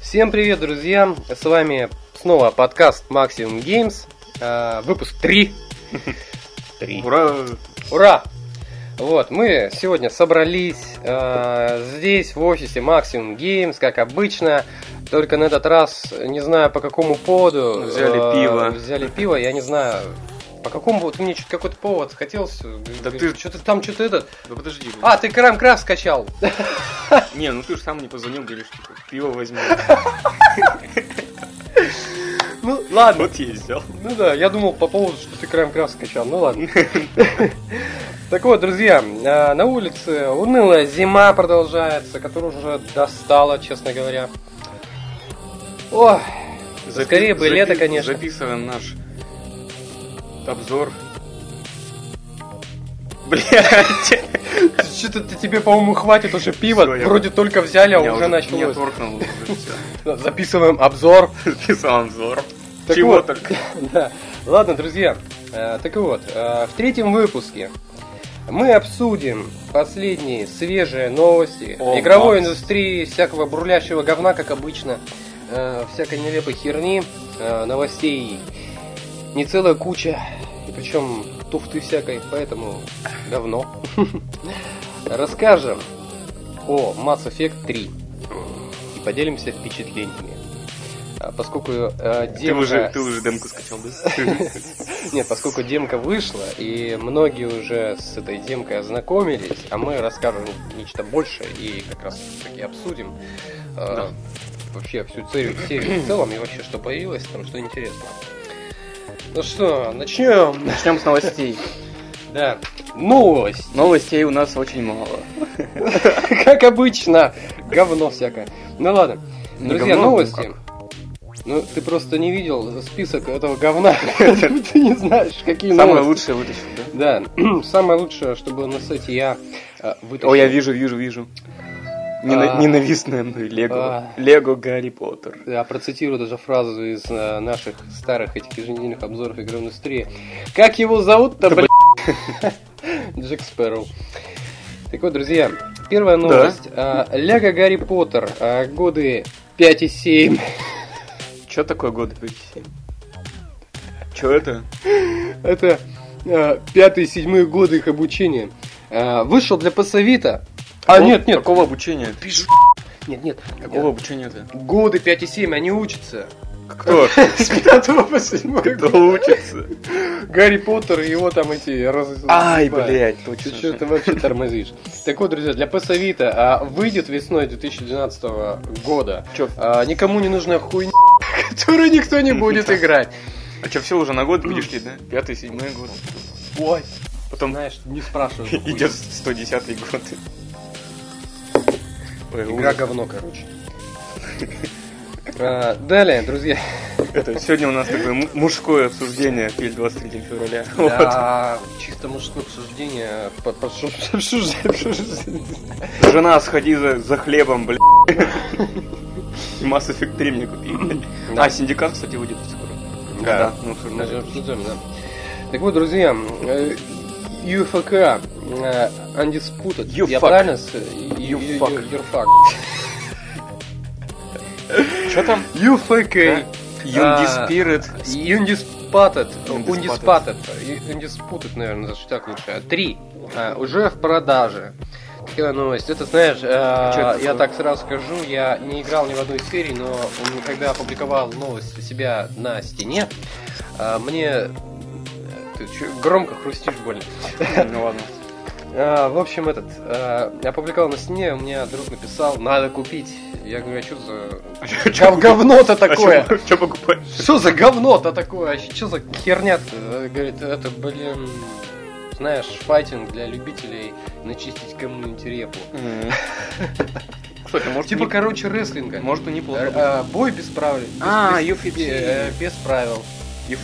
Всем привет, друзья! С вами снова подкаст Maximum Games, э, выпуск 3. Три. Ура! Ура! Вот, мы сегодня собрались э, здесь, в офисе Maximum Games, как обычно. Только на этот раз, не знаю по какому поводу. Взяли э, пиво. Взяли пиво, я не знаю. По какому поводу? Ты мне что-то какой-то повод хотел. Да ты- Что-то там, что-то этот. Да подожди. блин. А, ты Крам Крафт скачал. Не, ну ты же сам не позвонил, говоришь, типа, пиво возьми. Ну, ладно. Вот я и взял. Ну да, я думал по поводу, что ты Крайм Крафт скачал. Ну ладно. Так вот, друзья, на улице унылая зима продолжается, которая уже достала, честно говоря. Запи- скорее бы запи- лето, конечно. Записываем наш обзор. Блять. Что-то тебе, по-моему, хватит уже пива. Всё, я- Вроде только взяли, а уже Меня началось. торкнуло уже все. Записываем обзор. Записал обзор. Так Чего вот. только. Да. Ладно, друзья. э, Так вот, э, в третьем выпуске мы обсудим последние свежие новости О, игровой индустрии, всякого бурлящего говна, как обычно, э, всякой нелепой херни, э, новостей не целая куча, и причем туфты всякой, поэтому говно. Расскажем о Mass Effect 3 и поделимся впечатлениями. А Поскольку э, Ты демка... уже, ты уже демку скачал, да? Нет, поскольку демка вышла, и многие уже с этой демкой ознакомились, а мы расскажем нечто большее и как раз таки обсудим э, Да. Вообще всю серию, серию в целом и вообще что появилось там, что интересно. Ну что, начнем. Начнем с новостей. Да. Новость. Новостей у нас очень мало. Как обычно. Говно всякое. Ну ладно. Друзья, ну новости. Ну, ты просто не видел список этого говна. Ты не знаешь, какие Самое лучшее вытащил, да? Да, самое лучшее, чтобы на сайте я э, вытащил. О, я вижу, вижу, вижу. Нена- А. Ненавистное мной Лего. А. Лего Гарри Поттер. Я процитирую даже фразу из э, наших старых этих еженедельных обзоров игровой индустрии. Как его зовут-то, Да? Джек Спэрроу. Так вот, друзья, первая новость. Э, Лего Гарри Поттер. э, Годы 5 и 7. Что такое год 57? Что это? Это э, пятый и седьмой годы их обучения. Вышел для пассовита. А, Какого- нет, нет. Какого обучения? Нет, нет. Какого обучения это? Годы 5 и 7, они учатся. Кто? С 5 по 7 Кто учится? Гарри Поттер и его там эти раз... Ай, блядь, Ты точно. что ты вообще тормозишь? Так вот, друзья, для пассовита а, выйдет весной 2012 года Чё? а, никому не нужная хуйня, которую никто не будет играть. А что, все уже на год перешли, да? Пятый, седьмой год. Ой, Потом знаешь, не спрашивай. идет 110 год. Игра говно, короче. А, Далее, друзья. Это, сегодня у нас такое му- мужское обсуждение перед 23 февраля. Вот. Да, чисто мужское обсуждение. Жена, сходи за, за хлебом, блядь. Mass Effect 3 мне купи. Да. А, Синдикат, кстати, выйдет скоро. Да. ну Даже обсуждаем. обсуждаем, да. Так вот, друзья, э, UFK, э, Undisputed. You Я fuck. правильно? You you- fuck. you- you're fuck. Что там? UFK. Undisputed. Undisputed. Undisputed. Undisputed. Наверное, даже так лучше. Три. А, Уже в продаже. Такая новость. Это, знаешь, э, чё это я так сразу скажу, я не играл ни в одной серии, но когда опубликовал новость у себя на стене, э, мне... Ты громко хрустишь больно. Ну ладно. А, в общем, этот, а, я опубликовал на стене, меня друг написал, надо купить. Я говорю, а что за... чё Гов- говно-то А такое? Что покупаешь? Что за говно-то такое? Что за херня-то? Говорит, это, блин, знаешь, файтинг для любителей начистить кому-нибудь репу. Кстати, может, Типа, не- короче, рестлинга. может и неплохо. Э, Бой без правил. без- А, без- UFC. э, Без правил.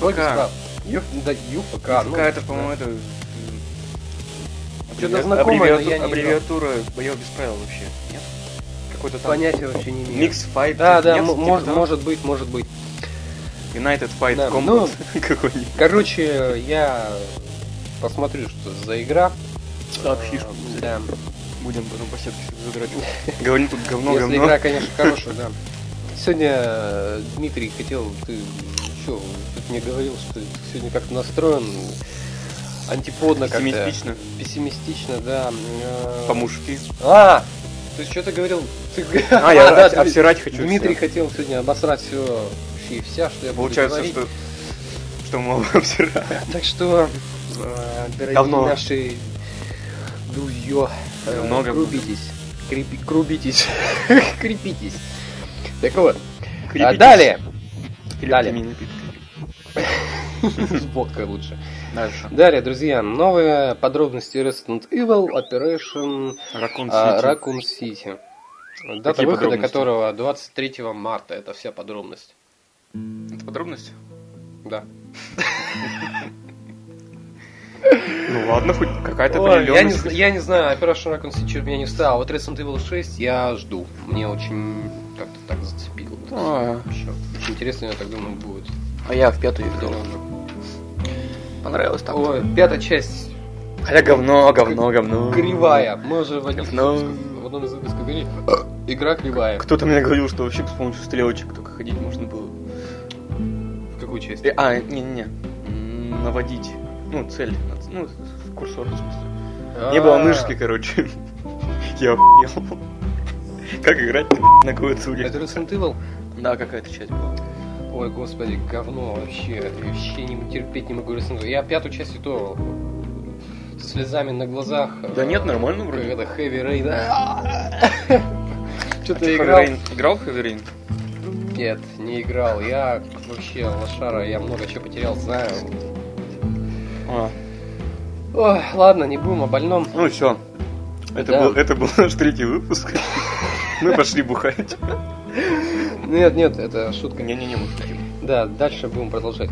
Бой без UFC. правил. Ю- Да, UFC. ну, UFC это, по-моему, это... Что-то знакомое, аббревиату- я не Аббревиатура боев без правил вообще. Нет? Какой-то там... Понятия вообще не имею. Mix fight. Да, да, нет? м- Типа может, может быть, может быть. United Fight Да, Combat какой-нибудь. Короче, я посмотрю, что за игра. Сообщишь. А, Да. Будем потом по сетке задрать. Говорим тут говно, Если говно. игра, конечно, хорошая, да. Сегодня э, Дмитрий хотел, ты что, мне говорил, что сегодня как-то настроен антиподно как-то. Пессимистично. Пессимистично, да. Э, По-мужски. А, ты что-то говорил? Ты... А, я да, ты- обсирать хочу Дмитрий всё. хотел сегодня обосрать все и вся, что я буду Получается, говорить. что что мы обсираем. Так что, э, дорогие Говно. наши друзья, э, говно. крупитесь, крепи- крупитесь, крепитесь. Так вот, а Крепитесь далее, крепкими далее. с водкой лучше. Дальше. Далее, друзья, новые подробности Resident Evil Operation Raccoon а, City. Дата выхода которого 23 марта, это вся подробность. Это подробность? Да. Ну ладно, хоть какая-то Ой, я, не, определенность. я не знаю, Operation Raccoon City меня не встал. Вот Resident Evil 6 я жду. Мне очень как-то так зацепило. Вот А. Очень интересно, я так думаю, будет. А я в пятую играл. Понравилось так. Ой, пятая часть Хотя говно, говно, говно. кривая. Мы уже в, одних Говно. в одном из выпусков говорили, игра кривая. Кто-то мне говорил, что вообще с помощью стрелочек только ходить можно было. В какую часть? Э, А, не-не-не. Наводить. Ну, цель. Ну, курсор, в смысле. Не было А, мышки, короче. Я охуел. Как играть на клавиатуре? Это Resident Evil? Да, какая-то часть была. Ой, господи, говно вообще. Вообще не терпеть не могу Evil. Я пятую часть и то со слезами на глазах. Да э, нет, нормально как вроде. это Heavy Rain. Что-то играл. Играл в Heavy Rain? Нет, не играл. Я вообще лошара, я много чего потерял, знаю. А, Ой, ладно, не будем о больном. ну все. Это, Да. был, это был наш третий выпуск. Мы пошли бухать. Нет, нет, это шутка. Не-не-не, мы шутим. Да, дальше будем продолжать.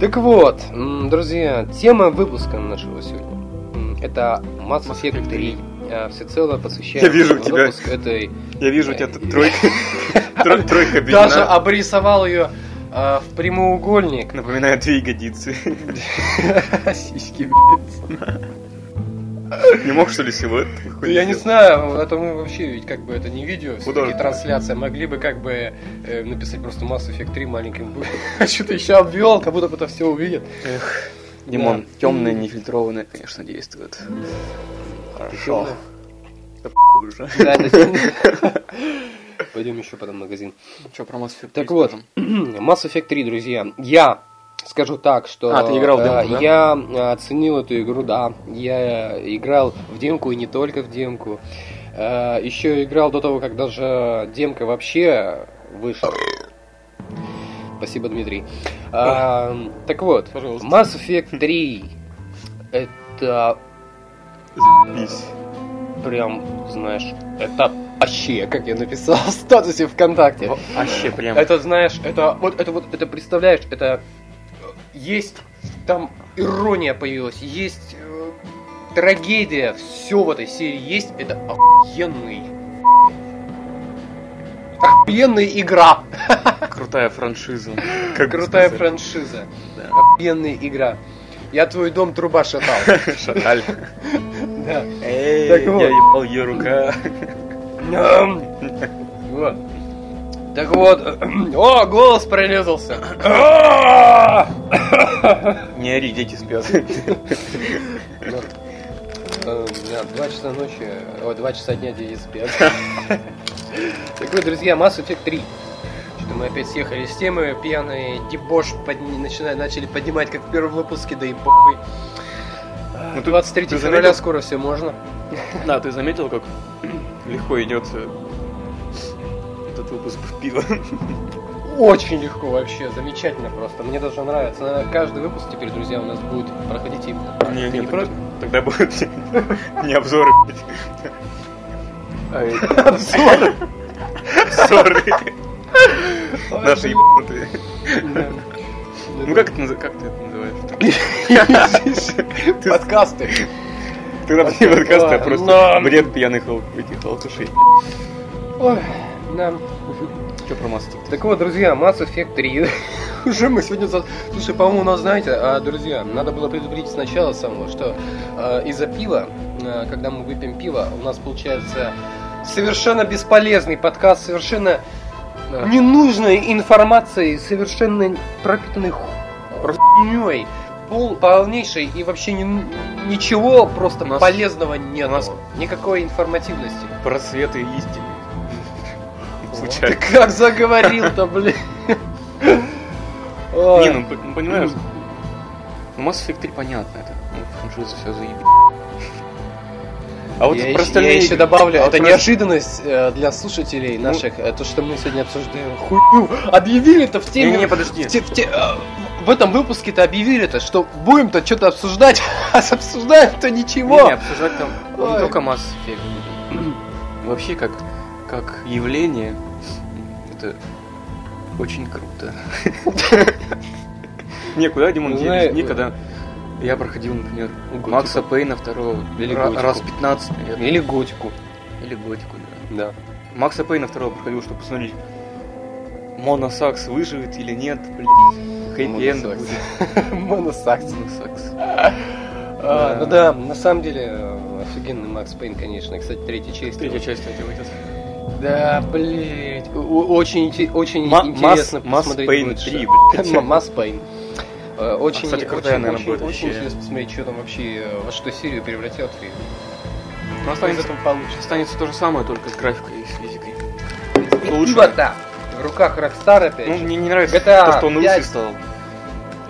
Так вот, друзья, тема выпуска нашего сегодня. Это Mass Effect Effect 3. А, Всецело посвящаем Я вижу тебя. этой... Я вижу, у тебя тут тройка. тро- Тройка Даже обрисовал ее а, в прямоугольник. Напоминает две ягодицы. Сиськи, блядь. Не мог, что ли, силуэт? Ну, Я не знаю, это мы вообще ведь как бы это не видео, все-таки трансляция. Могли бы как бы э, написать просто Mass Effect 3 маленьким буквами. Что-то еще обвел, как будто бы это все увидят. Эх, Димон, темное, нефильтрованное, конечно, действует. Хорошо. Да похуй уже. Да, это Пойдем еще потом в магазин. Что про Mass Effect Так 3 вот, скажем? Mass Effect 3, друзья. Я скажу так, что А, ты играл в э, демку, да? я э, оценил эту игру, да. Я играл в демку и не только в демку. Э, Еще играл до того, как даже демка вообще вышла. Спасибо, Дмитрий. А, так вот, Пожалуйста. Mass Effect 3 это Заебись. прям, знаешь, это вообще, как я написал в статусе ВКонтакте. Вообще прям. Это, знаешь, это вот это вот, это представляешь, это есть там ирония появилась, есть э, трагедия, все в этой серии есть, это охуенный охуенная игра, Крутая франшиза. Как крутая сказать. франшиза, Да. охуенная игра. Я твой дом труба шатал. Шаталь. Да. Эй, Так вот. я ебал ее рука. Вот. Так вот, о, голос прорезался. Не ори, дети спят. Э, Два часа ночи, ой, два часа дня дети спят. Так вот, друзья, Mass Effect 3. Что-то мы опять съехали с темы, пьяный дебош начина- начали поднимать, как в первом выпуске, да и похуй. Ну, ты- 23 ты февраля заметил? скоро все можно. Да, ты заметил, как легко идет э, этот выпуск в пиво? Очень легко вообще, замечательно просто. Мне даже нравится. Наверное, каждый выпуск теперь, друзья, у нас будет проходить именно. Не, Ты не, не тогда, против? тогда будут не обзоры, а Обзор. обзоры наши ебанутые. Ну как, это, наз- как ты это называешь? Подкасты. Тогда не подкаст, а просто бред пьяных этих алкашей. Ой, да. Что про Mass Effect? Так вот, друзья, Mass Effect 3. Уже мы сегодня... за- Слушай, по-моему, у нас, знаете, а, друзья, надо было предупредить сначала самого, что а, из-за пива, а, когда мы выпьем пиво, у нас получается совершенно бесполезный подкаст, совершенно Да. ненужной информацией, совершенно пропитанной хуйней, пол, полнейшей и вообще ни- ничего просто У нас- полезного нет. у нас- Никакой информативности. Просветы истины. Ты Случайно. как заговорил-то, блин. Не, ну ну, понимаешь, ну, Mass Effect 3 понятно, это ну, франшиза все заебись. А вот я, про еще, остальные я еще добавлю, а это неожиданность э, для слушателей наших, э, то, что мы сегодня обсуждаем хуйню. Объявили-то в теме... Не-не-не, подожди. В, э, этом выпуске-то объявили-то, что будем-то что-то обсуждать, а обсуждаем-то ничего. Не, не, обсуждать там не только Mass Effect. Вообще, как, как явление, это очень круто. Не, куда, Димон, Ну, делись знаешь, дни, когда я проходил, например, Готику. Макса Пейна второго Или раз 15, наверное. Или готику. Или Готику, да. Да. Макса Пейна второго проходил, чтобы посмотреть, Моносакс выживет или нет, блин. Хэппи-энд будет. Моносакс. Моносакс. А, ну да, на самом деле э, офигенный Макс Пейн, конечно. Кстати, третья часть. Третья часть, кстати, выйдет. Да, блять. Очень, очень Ма- интересно Масс посмотреть Пейн будет, 3, что- блядь. Масс Пейн. Э, Очень, кстати, очень, крутая, наверное, очень, будет очень интересно посмотреть, что там вообще, э, во что серию превратят. И Ну, останется, этого получится. останется то же самое, только с графикой и с физикой. Лучше. пиво-то в руках Рокстар опять Ну, же. мне не нравится GTA то, что он лысый 5. стал.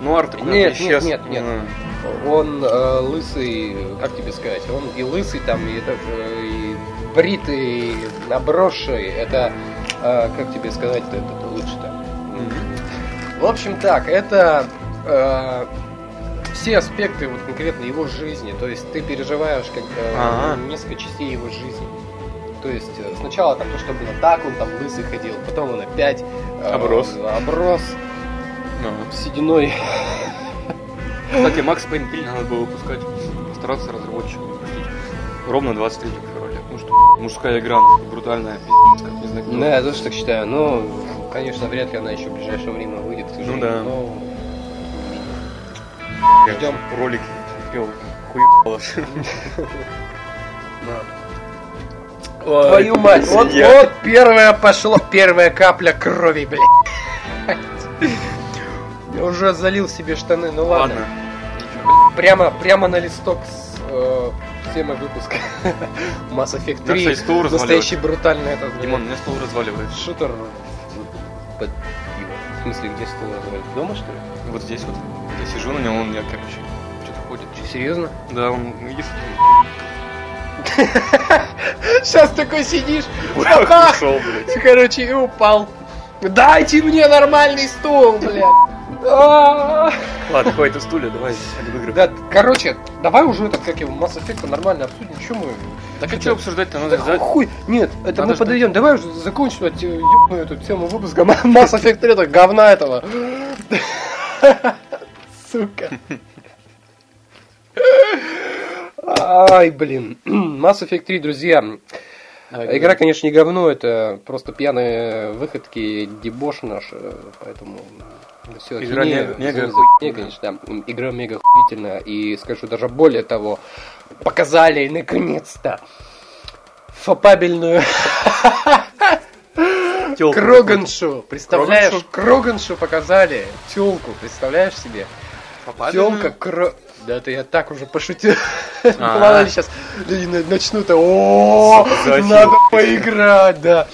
Ну, Ар такой Нет, исчез. нет, нет, нет. А, Он э, лысый, как тебе сказать, он и лысый там, и, этот, э, и бритый, набросший. Это, э, как тебе сказать, это, лучше-то. мгм. В общем так, это э, все аспекты вот конкретно его жизни. То есть ты переживаешь как э, Ага. несколько частей его жизни. То есть э, сначала там то, что было так, он там лысый ходил, потом он опять э, Оброс. оброс Ага. сединой. Кстати, Макс Пейн 3 надо было выпускать. Постараться разработчику выпустить. Ровно 23 февраля. Мужская игра брутальная, пиздец, как не знаю. кто. Да, я тоже так считаю. Ну, конечно, вряд ли она еще в ближайшее время выйдет, к сожалению. да. но Я ждем. Ролик пел. Хуебало. Твою мать, вот, вот первая пошло, первая капля крови, блядь. Я уже залил себе штаны, ну ладно. Ладно. Прямо, прямо на листок с э, темой выпуска. Mass Effect Да, 3. кстати, стол Настоящий брутальный этот. Димон, у меня стол разваливается. Шутер под пиво. В смысле, где стол развалить? Дома, что ли? Вот здесь вот. Я сижу на нем, он меня короче что-то ходит. Серьезно? Да, он видишь, Сейчас такой сидишь, ушел, короче, и упал. Дайте мне нормальный стул, блядь. А. Ладно, хватит о стуле, давай игры. Да, короче, давай уже этот, как его, Mass Effect нормально обсудим. Что мы... Так а что обсуждать-то? Надо Да хуй, нет, это мы подойдем. Давай уже закончим эту тему выпуска Mass Effect 3, это говна этого. Сука. Ай, блин. Mass Effect 3, друзья. Игра, конечно, не говно, это просто пьяные выходки, дебош наш, э, поэтому все Игра не- мега не, конечно, да. Игра мега охуительная, и скажу даже более того, показали наконец-то фапабельную Тёлку Кроганшу. Представляешь, Кроганшу показали. Тёлку, представляешь себе? Фапабельную? Тёлка Кро... Да это я так уже пошутил. А. Мало ли сейчас начнут о надо поиграть, да.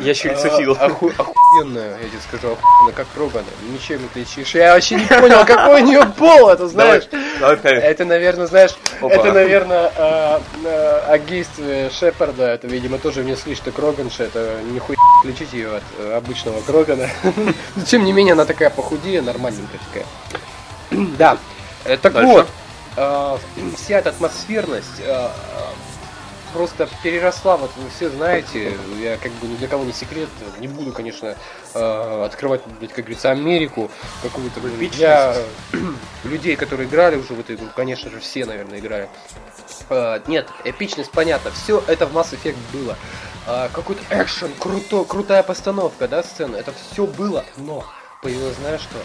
Я щельцофил. А, оху- Охуенно, я тебе скажу, охуенно, как Крогана. Ничем не отличишь. Я вообще не понял, какой у нее пол, это знаешь. Это, наверное, знаешь, это, наверное, э, э, о гействе Шепарда. Это, видимо, тоже внесли, что Кроганша, это нихуя отличить ее от э, обычного Крогана. Но, Тем не менее, она такая похудее, нормальненькая такая. Да. Э, Так Дальше. вот, э, вся эта атмосферность, э, просто переросла, вот вы все знаете, я как бы ни для кого не секрет, не буду, конечно, э, открывать, блядь, как говорится, Америку какую-то, блин, для людей, которые играли уже в эту игру, конечно же, все, наверное, играли. Э, нет, эпичность, понятно, все это в Mass Effect было. Э, какой-то экшен, круто, крутая постановка, да, сцены, это все было, но появилось, знаешь что?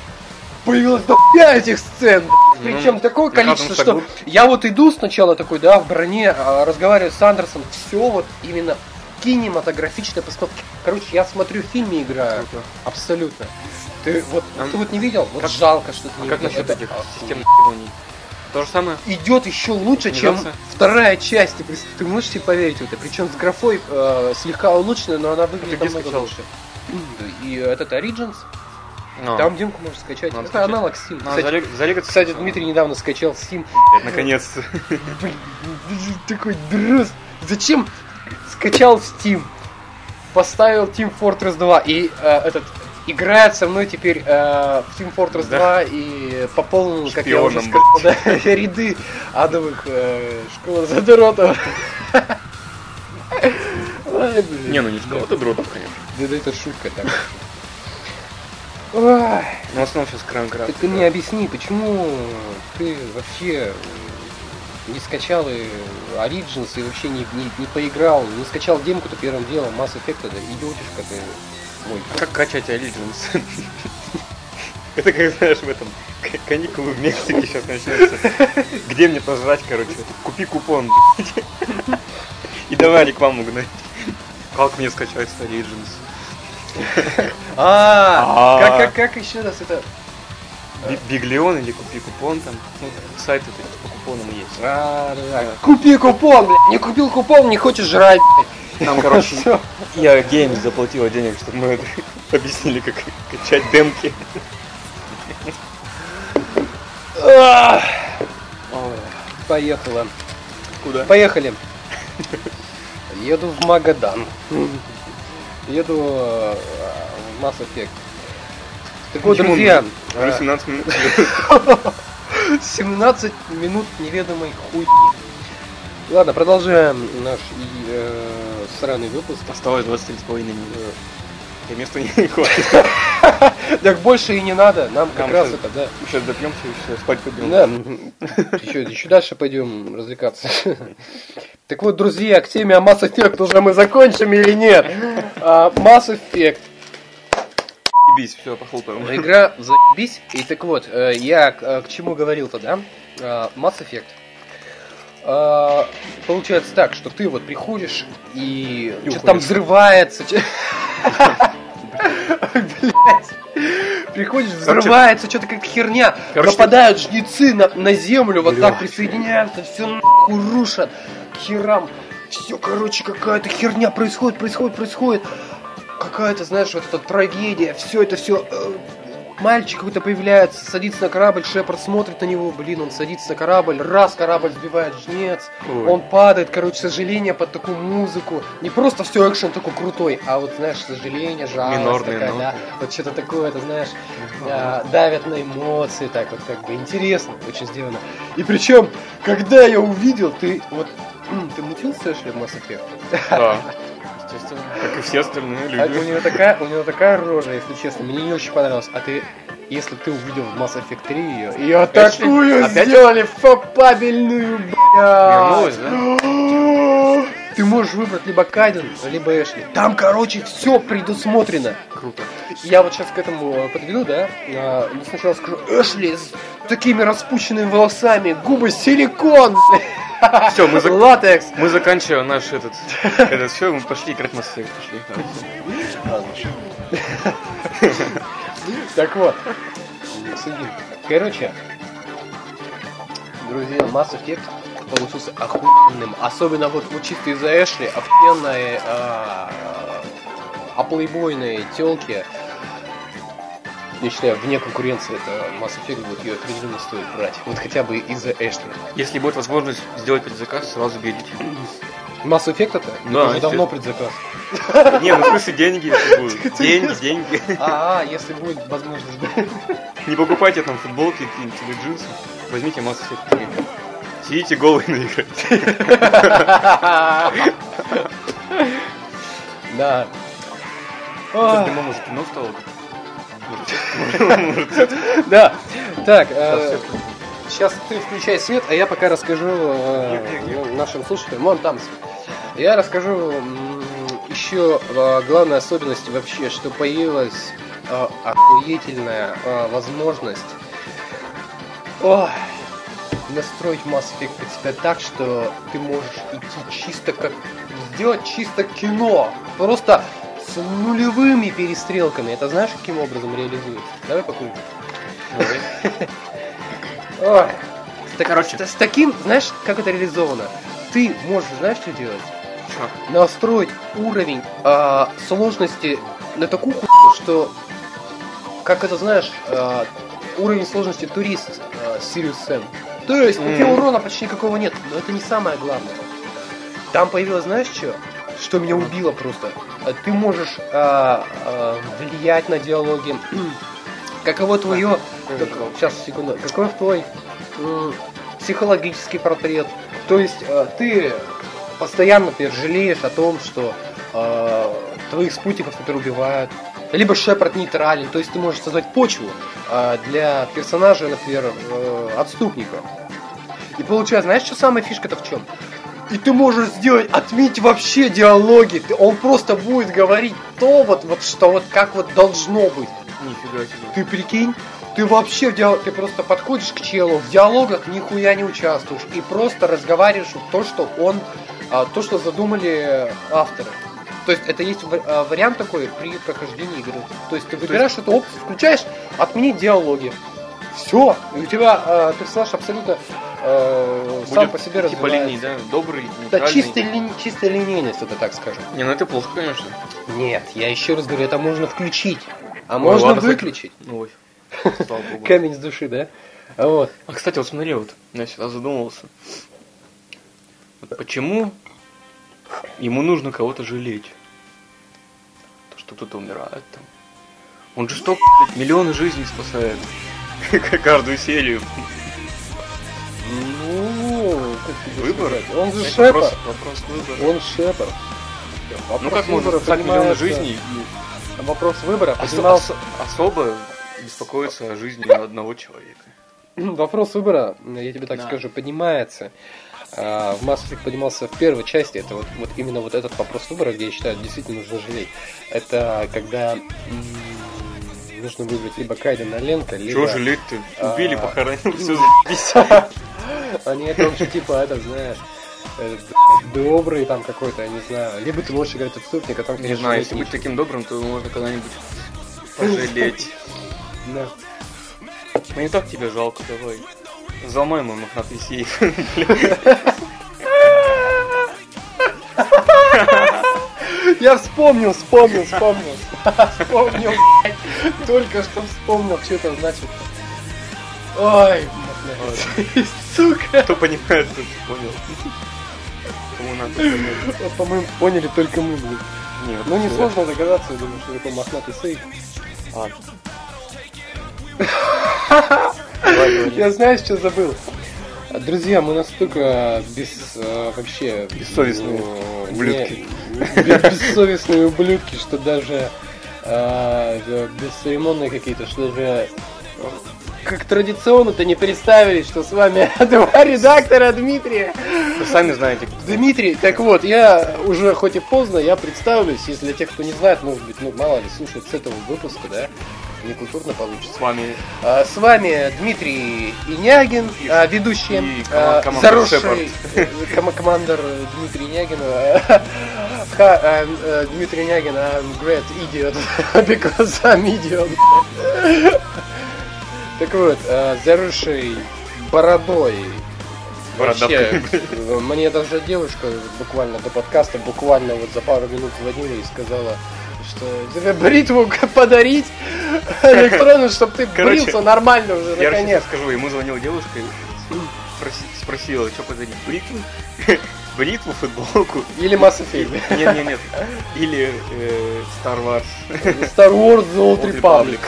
Появилось до этих сцен, причем Ну, такое я количество, что я вот иду сначала такой, да, в броне, а, разговариваю с Андерсом, все вот именно кинематографичная постановка. Короче, я смотрю в фильме играю. Круто. Абсолютно. Ты вот А ты вот не видел? Вот как- жалко, что ты А не как видел. насчет Это этих охуенно. системных? То же самое? Идет еще лучше, чем вторая часть. Ты, ты можешь себе поверить в это? Причем с графой э, слегка улучшенная, но она выглядит намного скачал? лучше. И этот Origins, А, там демку можно скачать. Надо это скачать. аналог Steam. надо Кстати, залег- залегаться. кстати, Дмитрий недавно скачал Steam. Наконец-то. Блин, такой дрыз. Зачем скачал Steam, поставил Team Fortress 2 и э, этот играет со мной теперь э, в Team Fortress Да. 2 и пополнил, как я уже сказал, да, ряды адовых э, школ задоротов. Не, ну не школа-то дротов, конечно. Да, да, это шутка так. Ой. Но в основном сейчас кран кран. Так ты мне объясни, почему ты вообще э, не скачал и Origins и вообще не, не, не поиграл, не скачал демку-то первым делом, Mass Effect, это идиотишка ты. Ой, Как качать Allegiance? Это как, знаешь, в этом к- каникулы в Мексике сейчас начнется. Где мне пожрать, короче? Купи купон. И давай рекламу гнать. Как мне скачать Allegiance? А, А. как, как, как еще раз это? Би- Биглион или купи купон там. Ну, сайт это по купонам есть. А, да, да. Купи купон, блядь. Не купил купон, не хочешь жрать, блядь. Там, короче, я Геймс заплатила денег, чтобы мы это объяснили, как качать демки. Поехала. Куда? Поехали. Еду в Магадан. Еду э, в Mass Effect. Так вот, друзья, Уже э, 17 минут. 17 минут неведомой хуйни. Ладно, продолжаем наш э, сраный выпуск. Осталось 23,5 минут. И места не хватит. Так больше и не надо, нам как раз это, да. Сейчас допьемся и все, спать пойдем. Да, еще дальше пойдем развлекаться. Так вот, друзья, к теме о Mass Effect уже мы закончим или нет? А, Mass Effect. Ебись, все, похлопаем. Игра заебись. И так вот, э, я к, э, к чему говорил-то, да? А, Mass Effect. А, Получается так, что ты вот приходишь и что-то там взрывается. Приходишь, взрывается, что-то как херня. Короче, Нападают жнецы на, на землю, вот так присоединяются, все нахуй рушат. К херам. Все, короче, какая-то херня происходит, происходит, происходит. Какая-то, знаешь, вот эта трагедия, все это все. Мальчик какой-то появляется, садится на корабль, Шепард смотрит на него, блин, он садится на корабль, раз корабль сбивает жнец, Ой. он падает, короче, сожаление под такую музыку. Не просто все экшен такой крутой, а вот, знаешь, сожаление, жалость Минорные такая, ноты. да. Вот что-то такое, это, знаешь, а, давят на эмоции, так вот как бы интересно, очень сделано. И причем, когда я увидел, ты вот, ты мутился, Эшли, в Mass Effect? Да, естественно. Как и все остальные А у люди. него такая, у него такая рожа, если честно, мне не очень понравилось. А ты, если ты увидел в Mass Effect 3 ее, ее Опять такую Опять? сделали фопабельную, Вернулась, блядь. Ты можешь выбрать либо Кайден, либо Эшли. Там, короче, все предусмотрено. Круто. Я вот сейчас к этому э, подведу, да? А, сначала скажу, Эшли с такими распущенными волосами, губы силикон, Все, мы, зак- латекс. мы заканчиваем наш этот, этот все, мы пошли играть в Mass Effect, пошли. Так вот. Короче, друзья, Mass Effect получился охуенным. Особенно вот, вот чисто из-за Эшли, охуенной а, оплейбойной телки. Я считаю, вне конкуренции это Mass Effect, вот ее определенно стоит брать. Вот хотя бы из-за Эшли. Если будет возможность сделать предзаказ, сразу берите. Mass Effect это? Да, уже давно предзаказ. Не, ну в смысле деньги, если будут. Деньги, деньги. А, а, если будет возможность. Не покупайте там футболки, или джинсы. Возьмите Mass Effect 3. Сидите голые на игре. Да. Ой. Димон уже кино стало? Да. Так, сейчас э, сейчас ты включай свет, а я пока расскажу э, ну, нашим слушателям. Вон там свет. Я расскажу еще э, главной особенности вообще, что появилась охуительная возможность настроить Mass Effect под себя так, что ты можешь идти чисто как сделать чисто кино, просто с нулевыми перестрелками. Это знаешь, каким образом реализуется? Давай покурим. Ой. Так- Короче. с, с таким, знаешь, как это реализовано? Ты можешь, знаешь, что делать? Чё? Настроить уровень а, сложности на такую хуйню, что, как это знаешь, а, уровень сложности турист а, Sirius Sam. То есть у тебя урона почти никакого нет, но это не самое главное. Там появилось, знаешь что? Что меня убило просто. А Ты можешь а, а, влиять на диалоги. Каково твое Сейчас, секунду. Какой твой м, психологический портрет? То есть э, ты постоянно ты жалеешь о том, что э, твоих спутников, которые убивают, либо Шепард нейтрален, то есть ты можешь создать почву э, для персонажа, например, э, отступника. И получается, знаешь, что самая фишка-то в чем? И ты можешь сделать, отметь вообще диалоги, ты- он просто будет говорить то вот, вот что вот как вот должно быть. Нифига себе. Ты прикинь, ты вообще в диалог, ты просто подходишь к челу, в диалогах нихуя не участвуешь и просто разговариваешь то, что он, а, то, что задумали авторы. То есть это есть а, вариант такой при прохождении игры. То есть ты выбираешь эту опцию, включаешь отменить диалоги. Все, и у тебя а, персонаж абсолютно э, сам по себе Типа линий, развивается. да? Добрый, Да, чистая, лини- чистая линейность, это так скажем. Не, ну это плохо, конечно. Нет, я еще раз говорю, это можно включить, а Ой, можно ладно, выключить. Ой. Слава богу. Камень с души, да? Вот. А, кстати, вот смотри, вот я всегда задумывался. Вот почему ему нужно кого-то жалеть? То, что кто-то умирает там. Он же столько, блядь, миллионы жизней спасает. Каждую серию. Как тебе Выбор. сказать? Он же Это шепер. Вопрос, вопрос выбора. Он шепер. Ну как можно спасать миллионы жизней и Вопрос выбора ос- поднимался... ос- особо беспокоиться о жизни одного человека? Вопрос выбора, я тебе так Да. скажу, поднимается. а, В Mass Effect поднимался в первой части. Это вот, вот именно вот этот вопрос выбора, где я считаю, действительно нужно жалеть. Это когда нужно выбрать либо Кайдена Ленка, либо... Чего жалеть-то? Убили, А. похоронил, все заебись. А нет, он же типа это, знаешь, э, добрый там какой-то, я не знаю. Либо ты можешь играть отступника, а там, Не конечно, знаю, этим- если быть таким добрым, то можно когда-нибудь пожалеть. Да. Мне так тебя жалко, давай. Заломай мой мохнатый сейф. Я вспомнил, вспомнил, вспомнил. Вспомнил, блядь. Только что вспомнил, что это значит. Ой, блядь. сука. Кто понимает, тот понял. Кому надо По-моему, поняли только мы, блин. Нет, Ну, всё. несложно догадаться, я думаю, что такой мохнатый сейф. А. Я знаешь, что забыл? Друзья, мы настолько без э, вообще Бессовестные э, ублюдки. Бессовестные ублюдки, что даже да, бесцеремонные какие-то, что даже как традиционно-то не представили, что с вами два редактора Дмитрия. Вы сами знаете. Дмитрий, так вот, я уже хоть и поздно, я представлюсь, если для тех, кто не знает, может быть, ну мало ли слушают с этого выпуска, да, некультурно получится. С вами А, С вами Дмитрий Инягин, И- а, ведущий, и а, заросший э, кома- командор Дмитрий Инягин. а, I'm, uh, Дмитрий Инягин, I'm great idiot, because I'm idiot. Так вот, а, заросший бородой. Вообще, э, мне даже девушка буквально до подкаста, буквально вот за пару минут звонила и сказала, что тебе бритву подарить электронную, чтобы ты Короче, брился нормально уже, Я наконец. сейчас скажу, ему звонила девушка и спроси- спросила, что подарить, бритву? Бритву, футболку? Или Mass Effect. Нет, нет, нет. Или э, Star Wars. Star Wars The Old Old Republic. Republic.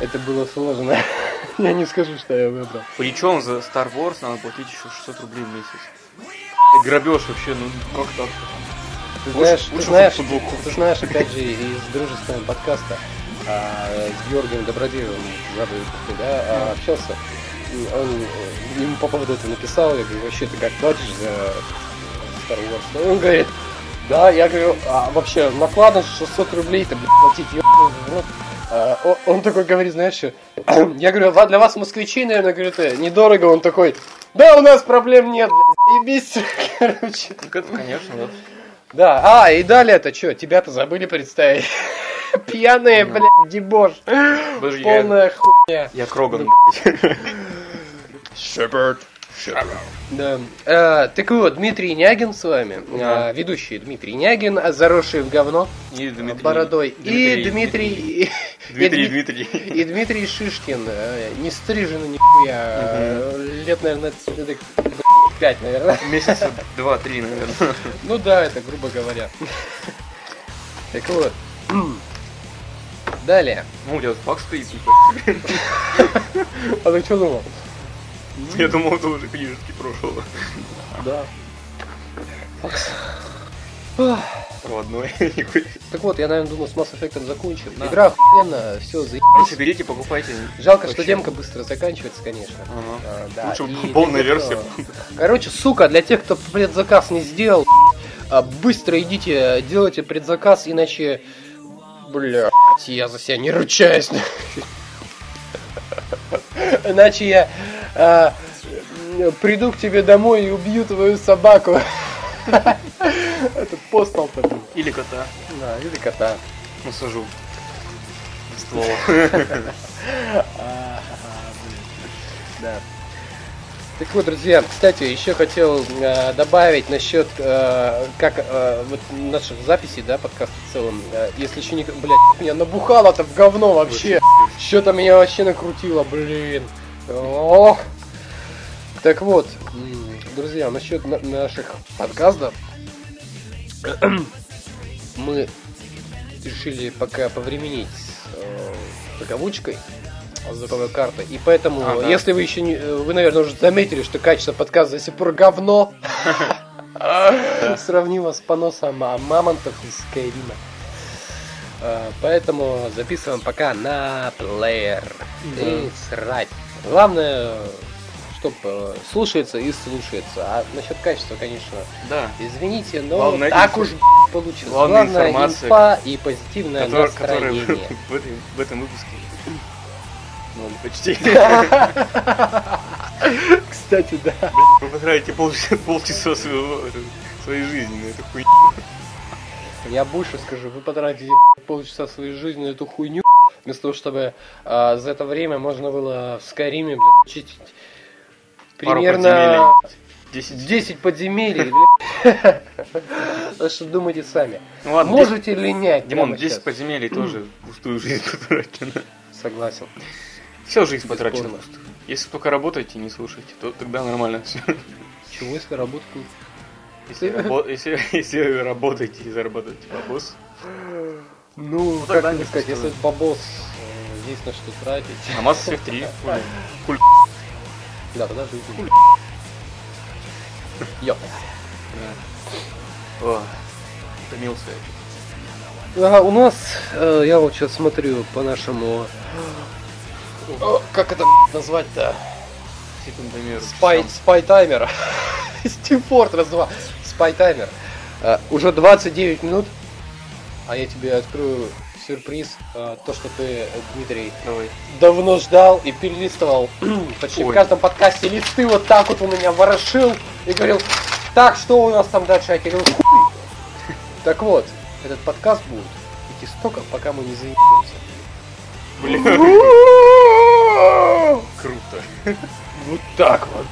Это было сложно. Я не скажу, что я выбрал. Причем за Star Wars надо платить еще 600 рублей в месяц. Грабеж вообще, ну как так? Ты знаешь, ты знаешь, ты знаешь, опять же, из дружественного подкаста а, с Георгием Добродеевым, забыл, да, а, общался. Он э, ему по поводу этого написал, я говорю, вообще ты как платишь за Star Wars? Он говорит, да, я говорю, а вообще накладно 600 рублей ты, блядь, платить, ёбаный в рот». А, Он такой говорит, знаешь, я говорю, «Ва- для вас, москвичей, наверное, говорю, это недорого, он такой, да, у нас проблем нет, блядь, заебись, короче. Ну, это, конечно, да. Да, а, и далее это что, тебя-то забыли представить? Пьяные, блядь, дебош. Полная хуйня. я Кроган. Шепард. Да. Э, так вот, Дмитрий Нягин с вами, Да. э, ведущий Дмитрий Нягин, а заросший в говно И Дмитрий. бородой, и Дмитрий... и- Дмитрий, и Дми- Дмитрий. И Дмитрий Шишкин, э, не стриженный нихуя, э, лет, наверное, пять, наверное. Месяца два-три, наверное. Ну да, это грубо говоря. Так вот. Далее. Ну, у тебя факт стоит. А ты что думал? Я думал, это уже книжечки прошлого. Да. Проводной. Так вот, я, наверное, думал, с Mass Effect закончим. Да. Игра охуенно, все, заебись. Короче, берите, покупайте. Жалко, что Вообще. демка быстро заканчивается, конечно. Ага. А, да, Лучше и полная тех, версия. кто- Короче, сука, для тех, кто предзаказ не сделал, а, быстро идите, делайте предзаказ, иначе... Бля, я за себя не ручаюсь. Иначе я а, приду к тебе домой и убью твою собаку. Это постал такой. Или кота. Да, или кота. Насажу. Ствол. Да. Так вот, друзья, кстати, еще хотел э, добавить насчет э, как э, вот наших записей, да, подкаста в целом. Э, если еще не, блядь, меня набухало-то в говно вообще. Что-то меня вообще накрутило, блин. Ох. Так вот, друзья, насчет на- наших подкастов мы решили пока повременить с э, заковучкой с звуковой картой. И поэтому, А, да. если вы еще не... э, Вы, наверное, уже заметили, что качество подкаста до сих пор говно. Сравнимо с поносом мамонтов из Скайрима. А, Поэтому записываем пока на плеер. И срать. Главное, чтобы слушается и слушается. А насчет качества, конечно, Да. извините, но Главное, так уж получилось. Главная Главное информация, инфа и позитивное Который- настроение. в этом- в этом выпуске. Ну, почти. Кстати, да. Вы потратите полчаса, своей жизни на эту хуйню. Я больше скажу, вы потратите полчаса своей жизни на эту хуйню, вместо того, чтобы а, за это время можно было в Скайриме, блядь, чистить примерно подземелий. 10. 10 подземелий, что думайте сами. Ну Можете линять 10, Димон, прямо 10 сейчас? подземелий тоже пустую жизнь потрачена. Согласен. Все жизнь потрачена пустую. Если только работаете и не слушаете, то тогда нормально все. Чего, если работать? Если, рабо- если, если работаете и зарабатываете бабос, Ну, как тогда тебе не сказать, если бабос э, есть на что тратить. а Effect 3 хули. Куль. Да, тогда жить. Йо. О, Томился Ага, у нас, э, я вот сейчас смотрю по нашему... О, как это назвать-то? Секундомер. Спай, спай таймер. Steam Fortress 2. Спай таймер. Э, Уже 29 минут. А я тебе открою сюрприз. Э, То, что ты, э, Дмитрий, Давай. давно ждал и перелистывал почти в Ой. каждом подкасте листы вот так вот у меня ворошил и говорил, так, что у нас там дальше? Я говорил, хуй. Так вот, этот подкаст будет идти столько, пока мы не заебемся. Круто. Вот так вот.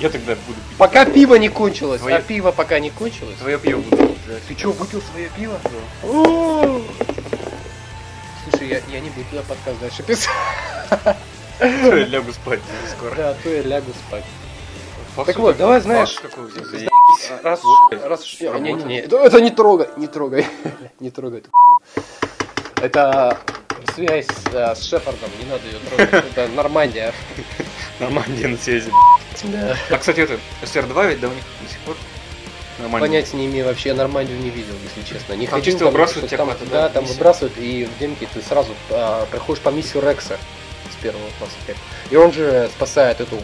Я тогда буду пить. Пока пиво не кончилось, Твоё- а пиво пока не кончилось. Твое пиво буду. Ты что, выпил свое пиво? О! Слушай, я, я не буду туда подкаст дальше писать. Я лягу спать скоро. Да, а то я лягу спать. Так вот, давай, знаешь, заебись. Раз, раз, уж- не, не, не, это, не трогай, не трогай, не трогай эту. Это связь э, с Шепардом, не надо ее трогать. Это Нормандия. Нормандия на связи. Да. А, кстати, это, СР-2 ведь да, у них до сих пор нормально. Понятия не имею, вообще я Нормандию не видел, если честно. Не Там хочу чисто там, выбрасывают тебя там, Да, да, там выбрасывают, и в демке ты сразу а, проходишь по миссию Рекса с первого класса. И он же спасает эту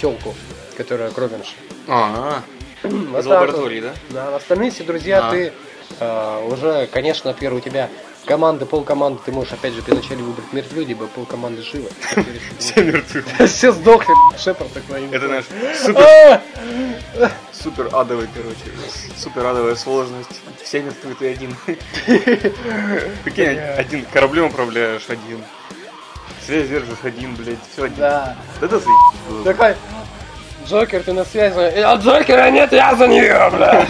телку, которая Кровенш. А, Вот из так вот. лаборатории, да? Да, остальные все друзья, А. ты а, уже, конечно, первый у тебя команды, полкоманды, ты можешь опять же при начале выбрать мертвы, либо полкоманды живы. Все мертвы. Все сдохли, Шепард такой. Это наш супер, супер адовый, короче, супер адовая сложность. Все мертвы, ты один. Прикинь, один кораблем управляешь один. Связь держишь один, блядь, все один. Да. Это заебись было. Такой, Джокер, ты на связи? А Джокера нет, я за нее, бля.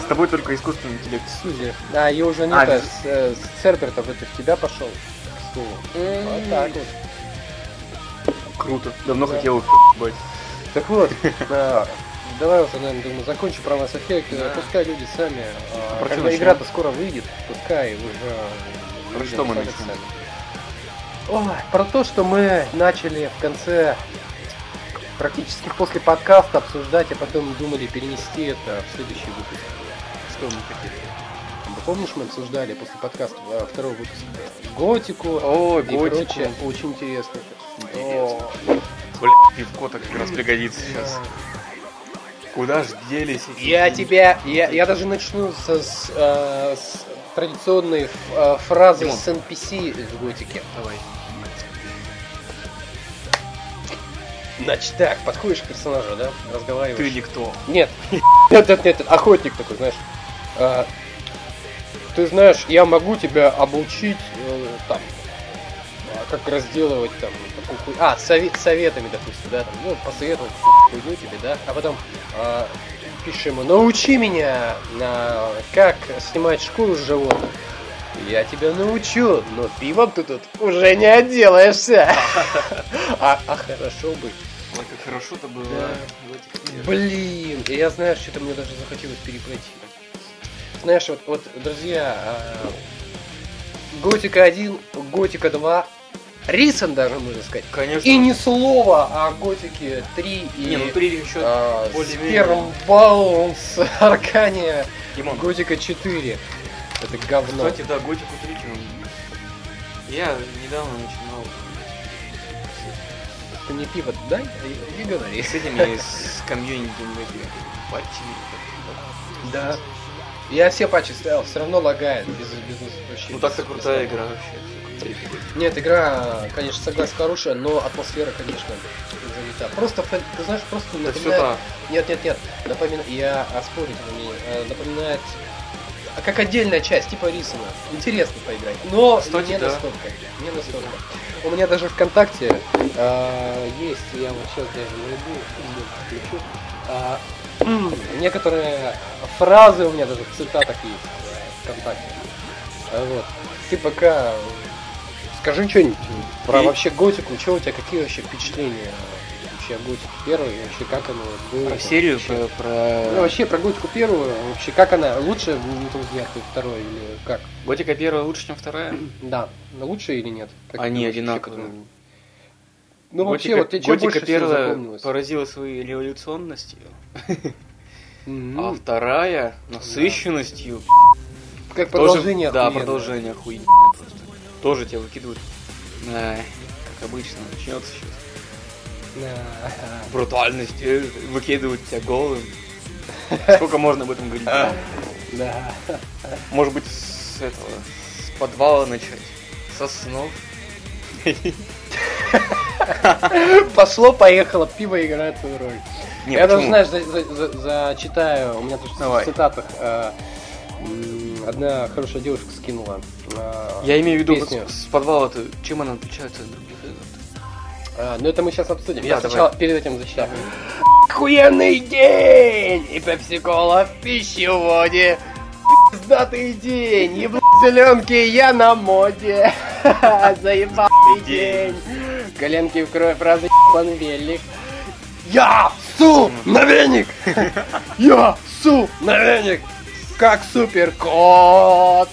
С тобой только искусственный интеллект. Сузи. А, ее уже нет, А, без- с, э, с Цербертов это в тебя пошел. к слову. Вот так вот. Круто. Давно Да. хотел их ебать. Так вот, а, давай уже, наверное, думаю, закончу про Mass Effect. Да. Пускай люди сами, а, когда игра-то скоро выйдет, пускай уже... Про что мы начнем? сами. Ой, про то, что мы начали в конце практически после подкаста обсуждать, а потом думали перенести это в следующий выпуск. Что мы хотели? Вы Помнишь, мы обсуждали после подкаста а, второго выпуска готику О, и прочее? Очень интересно. О, Блядь, пивко-то как раз пригодится сейчас. Куда ж делись эти... Я тебя, я, я даже начну со, с, э, с традиционной э, фразы Димон. с NPC в готике. Давай. Значит, так, подходишь к персонажу, да, разговариваешь. Ты никто. Нет, нет, нет, нет, охотник такой, знаешь. А, ты знаешь, я могу тебя обучить э, там, а, как разделывать там такую хуй- А, сове- советами, допустим, да, там, ну, посоветовал какую-то хуйню тебе, да, а потом а, пишешь ему, научи меня, на, как снимать шкуру с животных. Я тебя научу, но пивом ты тут уже не отделаешься. А, а хорошо бы. Ой, как хорошо-то было. Да. Блин, я знаю, что-то мне даже захотелось перепройти. Знаешь, вот, вот друзья, а, Готика 1, Готика 2, Рисон даже, можно сказать. Конечно. И ни слова о Готике 3 и Не, ну три еще а, более-менее. Сперм Баунс, Аркания, Димон. Готика 4. Это говно. Кстати, да, Готику 3 Я недавно начинал Ты мне пиво дай и, и говори. с этими, с комьюнити патчами. Да. Я все патчи ставил, все равно лагает. Без, без, вообще Ну так-то крутая игра вообще. Нет, игра, конечно, согласен, хорошая, но атмосфера, конечно, занята. Просто, ты знаешь, просто напоминает... Нет, нет, нет, напоминает... Я оспорить. Э, Напоминает... а Как отдельная часть, типа Рисона. Интересно поиграть. Но Кстати, не да. настолько. Не настолько. У меня даже ВКонтакте э, есть, я вот сейчас даже найду, включу. а, некоторые фразы у меня даже в цитатах есть э, ВКонтакте. А Вот. Ты пока скажи что-нибудь про И- вообще готику, что у тебя, какие вообще впечатления вообще первой, и вообще как оно было? Про серию, вообще? про, про... Ну, вообще про готику первую, вообще как она, лучше, на твой взгляд, второй или как? Готика первая лучше, чем вторая? Да, лучше или нет? Как Они вообще, одинаковые. Ну вообще, Готика- вот тебе что Готика больше первая запомнилось? поразила своей революционностью, Мгм. а вторая насыщенностью. Как Тоже- продолжение Да, продолжение охуенное просто. Тоже тебя выкидывают. Ай, как обычно, начнется сейчас. Брутальность, выкидывают тебя голым. Сколько можно об этом говорить? Да. Может быть, с этого, с подвала начать, со снов. Пошло, поехало, пиво играет свою роль. Не, Я даже, знаешь, за- за- за- зачитаю, у меня тут в цитатах э, одна хорошая девушка скинула. э, Я имею в виду, с подвала-то, чем она отличается от других? А, ну это мы сейчас обсудим. Да, Я давай. сначала перед этим зачитаю. Охуенный день! И пепси-кола в пищеводе. Пиздатый день! И зеленки я на моде. Заебатый день! Коленки в кровь, разъебан велик. Я су на веник! Я су на веник! как супер кот.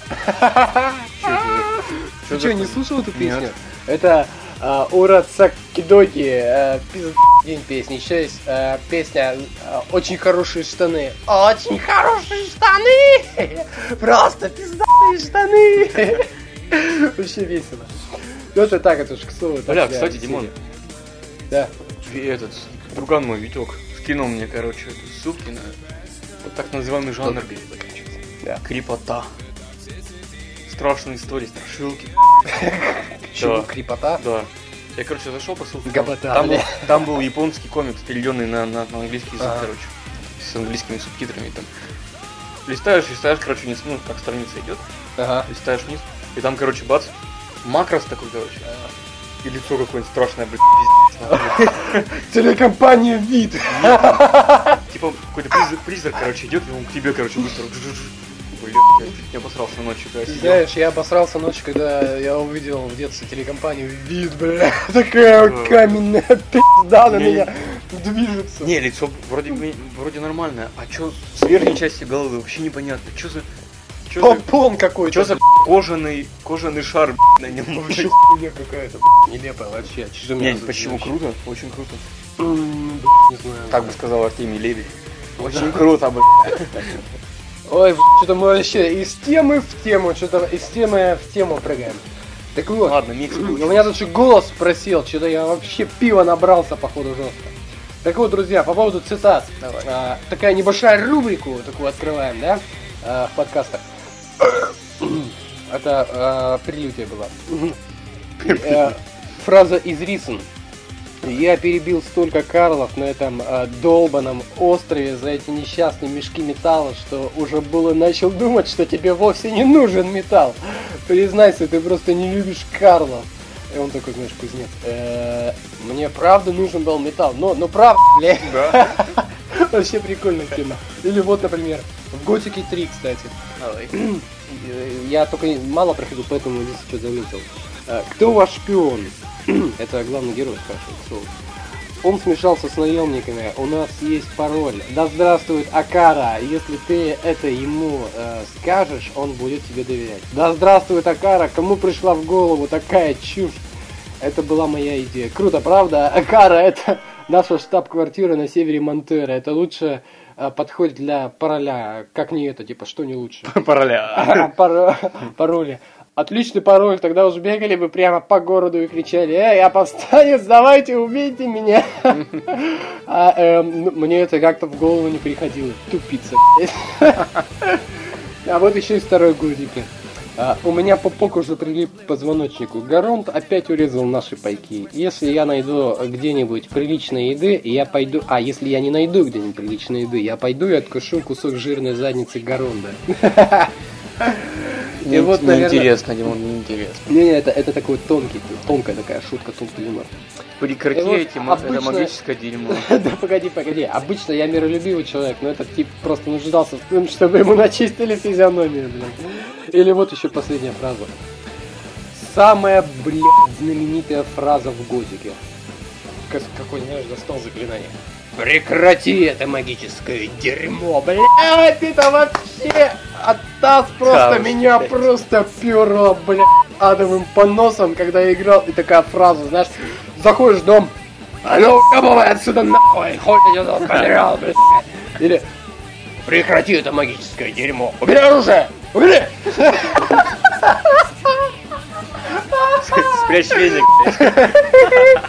Ты что, не слушал эту песню? Это Урат Сакидоки, э, пиздец день песни. Часть э, песня э, «Очень хорошие штаны». Очень хорошие штаны! Просто пиздатые штаны! Вообще весело. Ну это так, это ж к слову. Бля, кстати. Димон, Да. этот друган мой Витек скинул мне, короче, ссылки на вот так называемый жанр Да. крипота. Страшные истории, страшилки. Почему Да. крипота? Да. Я, короче, зашел по ссылке. Гопота, Там, был, там был японский комикс, переведенный на, на, на английский язык, Ага. короче. С английскими субтитрами там. Листаешь, листаешь, короче, вниз, ну, как страница идет, Ага. листаешь вниз, и там, короче, бац, макрос такой, короче. И лицо какое-нибудь страшное, блядь. Телекомпания «Вид». Типа какой-то призрак, призрак, короче, идет, и он к тебе, короче, быстро. Блядь, я обосрался ночью, когда сидел. Знаешь, я обосрался ночью, когда я увидел в детстве телекомпанию «Вид», бля. Такая каменная пизда на меня движется. Не, лицо вроде, вроде нормальное, а чё с верхней части головы вообще непонятно. Чё за... Чё за... Помпон какой-то. Чё за кожаный, кожаный шар на нем? Вообще хуйня какая-то, нелепая вообще. Чё Не, меня почему круто? Очень круто. Не знаю. Так бы сказал Артемий Лебедь. Очень круто, блядь. Ой, что-то мы вообще из темы в тему, что-то из темы в тему прыгаем. Так вот, Ладно, микс у меня тут же голос просил, что-то я вообще пиво набрался, походу, жестко. Так вот, друзья, по поводу цитат. Давай. А, такая небольшая рубрику такую открываем, да, а, в подкастах. Это а, прелюдия была. Э, Фраза из Рисон. Я перебил столько Карлов на этом э, долбанном острове за эти несчастные мешки металла, что уже было начал думать, что тебе вовсе не нужен металл. Признайся, ты просто не любишь Карлов. И он такой, знаешь, кузнец. «Э, мне правда нужен был металл. Но, ну правда, бля. Да? Вообще прикольная тема. Или вот, например, в Готике 3, кстати. Э, Я только мало проходил, поэтому здесь что заметил. Э, Кто ваш шпион? Это главный герой спрашивает, к слову. Он смешался с наемниками, у нас есть пароль. Да здравствует Акара, если ты это ему э, скажешь, он будет тебе доверять. Да здравствует Акара, кому пришла в голову такая чушь? Это была моя идея. Круто, правда? Акара, это наша штаб-квартира на севере Монтера. Это лучше э, подходит для пароля. Как не это, типа, что не лучше? Пароля. Паро- Пароли. Отличный пароль, тогда уж бегали бы прямо по городу и кричали, «Эй, я повстанец, давайте убейте меня!» А эм, ну, мне это как-то в голову не приходило. Тупица. А вот еще и второй годик. А, у меня пупок уже прилип к позвоночнику. Гаронт опять урезал наши пайки. Если я найду где-нибудь приличной еды, я пойду... А, если я не найду где-нибудь приличной еды, я пойду и откушу кусок жирной задницы Гаронда. И вот, наверное- Неинтересно, Димон, неинтересно. Не-не, это, это такой тонкий, тонкая такая шутка, тонкий юмор. Прекрати вот эти, ма- это обычно- магическое дерьмо. Да погоди, погоди. Обычно я миролюбивый человек, но этот тип просто нуждался в том, чтобы ему начистили физиономию, блин. Или вот еще последняя фраза. Самая, блядь, знаменитая фраза в Готике. Как- Какой, знаешь, достал заклинание. Прекрати это магическое дерьмо, блядь, это вообще от нас просто Хаос, меня блядь. просто перло, блядь, адовым поносом, когда я играл, и такая фраза, знаешь, заходишь в дом, а ну уебывай отсюда нахуй, хоть я тут потерял, блядь. Или прекрати это магическое дерьмо, убери оружие, убери! Спрячь веник, блядь.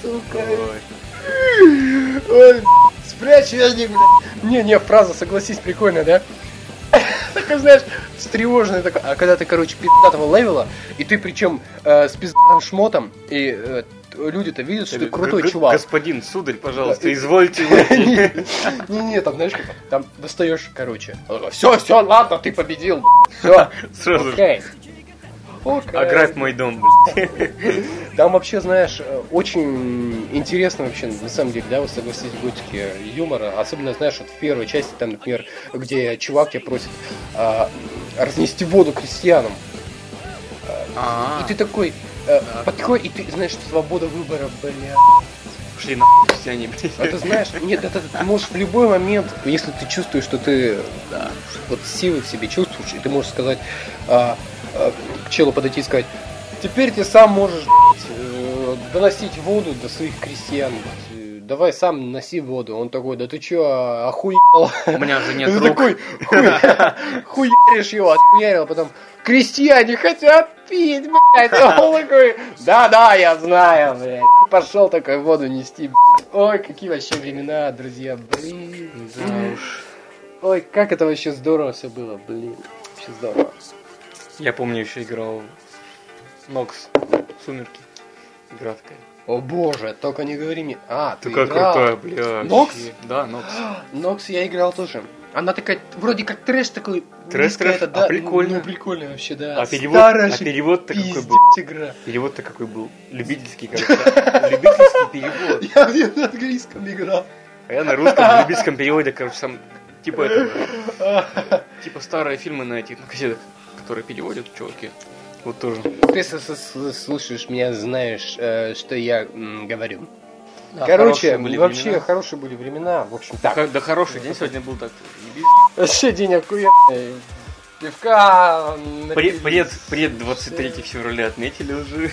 Сука, Ой. Ой, спрячь веник, блядь. Не, не, фраза, согласись, прикольная, да? Такой, знаешь, встревоженный такой. А когда ты, короче, пиздатого левела, и ты причем э, с пиздатым шмотом, и э, люди-то видят, что ты крутой чувак. Господин, сударь, пожалуйста, извольте. Не-не, там, знаешь, там достаешь, короче. Все, все, ладно, ты победил. Все, Сразу же. Ограбь мой дом, блядь. Там вообще, знаешь, э, очень интересно вообще, на самом деле, да, вот согласитесь, готики юмора. Особенно, знаешь, вот в первой части, там, например, где чувак тебя просит а, разнести воду крестьянам. А, И ты такой э, подходишь, и ты знаешь, свобода выбора, бля. Пошли на крестьяне, блядь. А ты знаешь, нет, это ты можешь в любой момент, если ты чувствуешь, что ты да, вот силы в себе чувствуешь, и ты можешь сказать, а, а, к челу подойти и сказать, теперь ты сам можешь блядь, э, доносить воду до своих крестьян. блядь, э, Давай сам носи воду. Он такой, да ты чё, охуел? У меня же нет рук. такой, хуя- хуяришь его, отхуярил, потом крестьяне хотят пить, блядь. Он такой, да-да, я знаю, блядь. Пошел такой воду нести, блядь. Ой, какие вообще времена, друзья, блин. Да уж. Ой, как это вообще здорово все было, блин. Вообще здорово. Я помню, еще играл Нокс. Сумерки. Игра такая. О боже, только не говори мне. А, ты Такая играл. крутая, бля. Нокс? Да, Nox. Nox я играл тоже. Она такая, вроде как трэш такой. Трэш, трэш? это, А да, прикольно. Ну, прикольно вообще, да. А перевод, Старая а перевод-то какой был? игра. Перевод-то какой был? Любительский, короче. Любительский перевод. Я, я на английском играл. А я на русском в любительском переводе, короче, сам типа это, типа старые фильмы на этих на кассетах, которые переводят чуваки. Вот тоже. Ты слушаешь меня, знаешь, э, что я м, говорю. Да, Короче, хорошие были вообще времена. хорошие были времена. В общем, Да, так. х- да хороший день сегодня был так. Вообще день охуенный. Пивка. Пред, пред, пред 23 февраля отметили уже.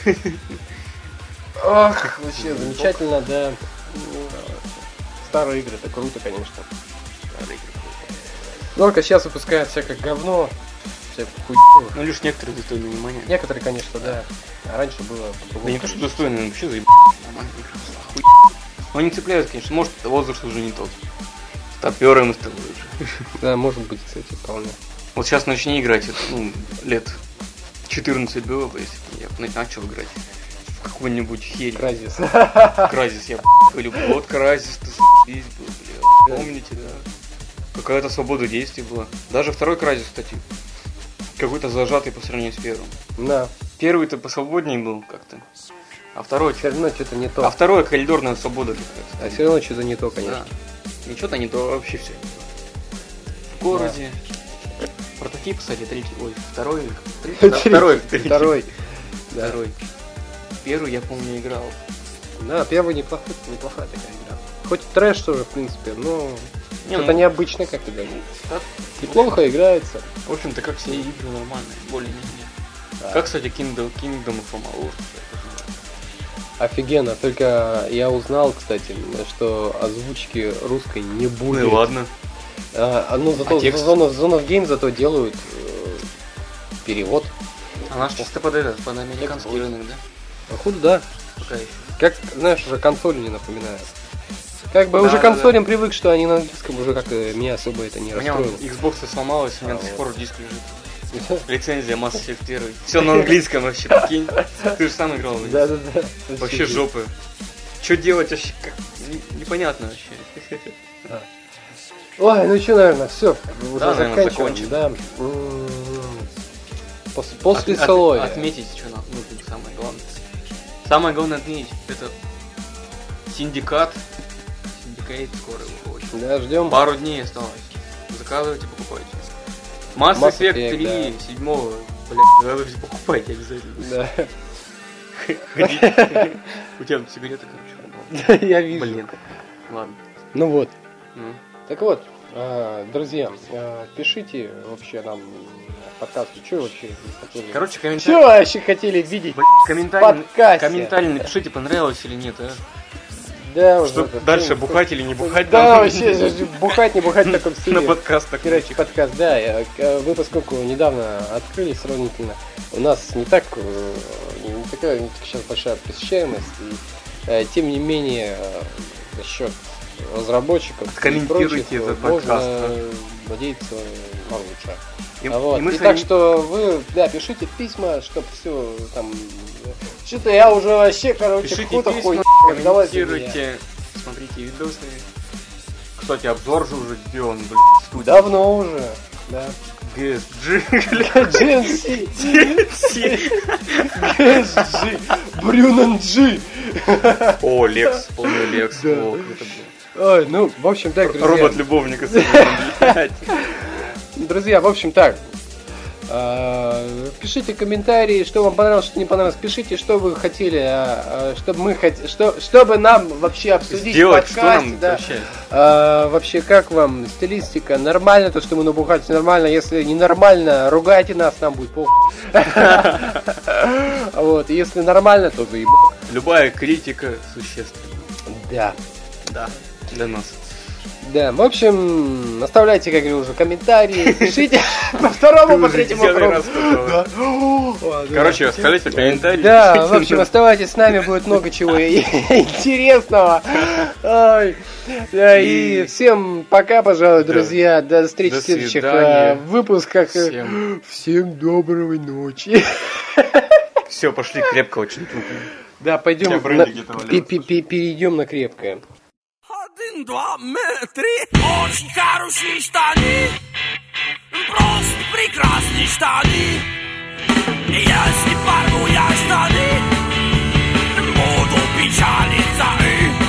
Ох, вообще замечательно, да. Старые игры, это круто, конечно. Только сейчас выпускают всякое говно, всякую хуйню. Ну лишь некоторые достойны внимания. Некоторые, конечно, да. А раньше было. Да не то, что достойны, но вообще заеб... Но они цепляют, конечно. Может, возраст уже не тот. Старперы мы с тобой уже. Да, может быть, кстати, вполне. Вот сейчас начни играть, ну, лет 14 было бы, если бы я на- начал играть в какую-нибудь херь. Кразис. Кразис, я люблю. Вот Кразис, ты с***ись был, бля. Помните, да? Какая-то свобода действий была. Даже второй Кразис, кстати, какой-то зажатый по сравнению с первым. Да, Первый-то посвободнее был как-то. А второй... все равно что-то не то. А второй коридорная свобода какая-то. А все равно что-то не то, конечно. Да. Ничего-то не то, вообще все. В городе. Прототип, кстати, третий. Ой, второй. третий, да, Второй. третий. Второй. Да. Второй. Первый, я помню, играл. Да, первый неплохой, неплохая такая игра. Хоть трэш тоже, в принципе, но Это ну, необычно как-то даже. так, Неплохо играется. В общем-то, как все игры нормальные, более-менее. Да. Как, кстати, Kingdom, Kingdom of Amalur. Офигенно. Только я узнал, кстати, что озвучки русской не Ну будет. и ладно. А, ну, зато А текст? Zone of, Zone of Game зато делают э, перевод. А наш чисто под этот, под американский рынок, да? Походу, да. Пока еще. Как, знаешь, уже консоль не напоминает. Как бы Да, уже да, консолям привык, что они на английском уже как-то меня особо это не У меня расстроило. Xbox сломалась, у меня А, до сих пор диск лежит. Лицензия Mass Effect 1. Все на английском вообще, прикинь. Ты же сам играл в него. Да-да-да. Вообще жопы. Что делать вообще? Как? Не- Непонятно вообще. Ой, ну что, наверное, все. Уже Да, наверное, закончим. Да. М, пос- После От- от- Солови. Отметить, что нам нужно самое главное. Самое главное отметить, это синдикат. Синдикат скоро выходит. Да, ждем. Пару дней осталось. Заказывайте, покупайте. Mass Mass Effect Effect, 3, 7 блядь, надо покупайте обязательно. Да. У тебя сигарета, короче, Я вижу. Блин. Ладно. Ну вот. Так вот, а, друзья, а, пишите вообще нам подкасты, что вообще хотели. Короче, что комментарий. вообще хотели видеть Блин, Комментарий, подкасте. комментарий напишите, понравилось или нет, а? Да, уже. Что дальше, бухать или не бухать? Да, вообще, бухать, не бухать в таком На стиле. подкастах. Короче, подкаст, да, э, вы поскольку недавно открыли сравнительно, у нас не так, э, не такая сейчас большая посещаемость, и э, тем не менее за счет разработчиков Откомментируйте этот можно подкаст, а. надеяться на лучшее. И, вот. и мы и так что вы, да, пишите письма, чтобы все там. Что-то я уже вообще, короче, Пишите какую-то письма, хуйню. Комментируйте, смотрите видосы. Кстати, обзор же уже сделан, блин, студии. Давно уже, да. GSG. GNC. GSG. Брюнан G. О, Лекс, полный Лекс. Ой, ну, в общем так, друзья. Ним, блядь. Друзья, в общем так. Э, Пишите комментарии, что вам понравилось, что не понравилось. Пишите, что вы хотели, э, э, чтобы мы хотели, что, чтобы нам вообще обсудить Сделать, в что нам да. вообще? А, вообще, как вам стилистика? Нормально то, что мы набухались? Нормально. Если ненормально, ругайте нас, нам будет похуй. Вот. Если нормально, то заеб... Любая критика существенна. Да. Да. Для нас. Да, в общем, оставляйте, как я говорил уже, комментарии, пишите по второму, по третьему кругу. Короче, оставляйте комментарии. Да, в общем, оставайтесь с нами, будет много чего интересного. И всем пока, пожалуй, друзья. До встречи в следующих э, выпусках. Всем. Доброй ночи. Все, пошли крепко очень. Да, пойдем, на- перейдем на крепкое. Один, два, мы, три. Очень хорошие штаны. Просто прекрасные штаны. Если порву я штаны, буду печалиться. Солнышко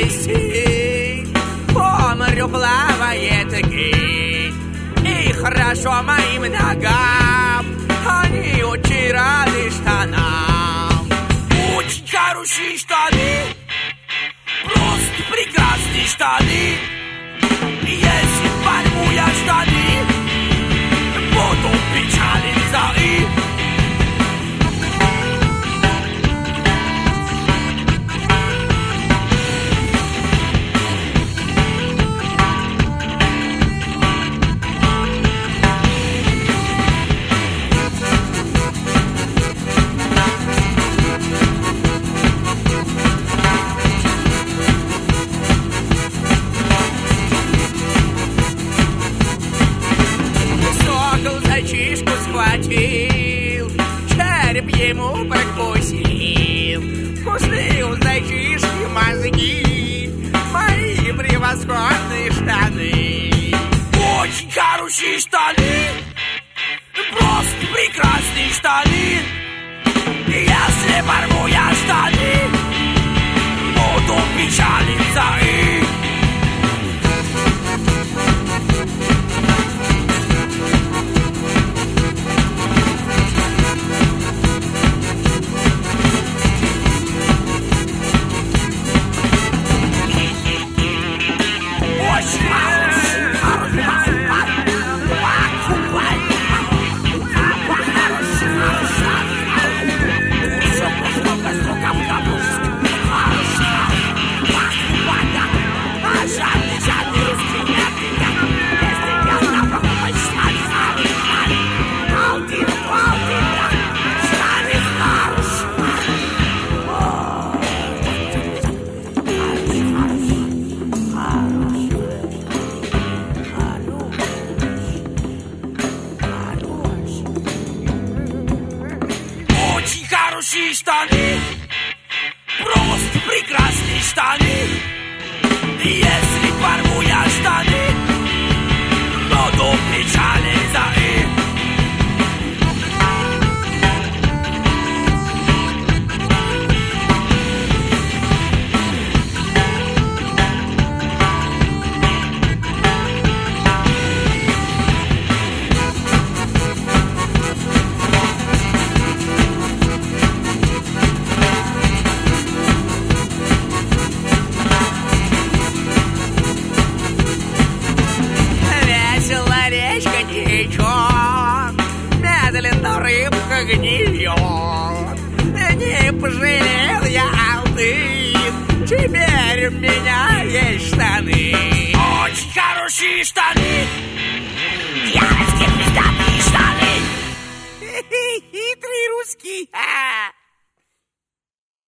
блестит, по морю плавает гей. И хорошо моим ногам, они очень рады штанам. Очень хорошие штаны, просто прекрасные штаны.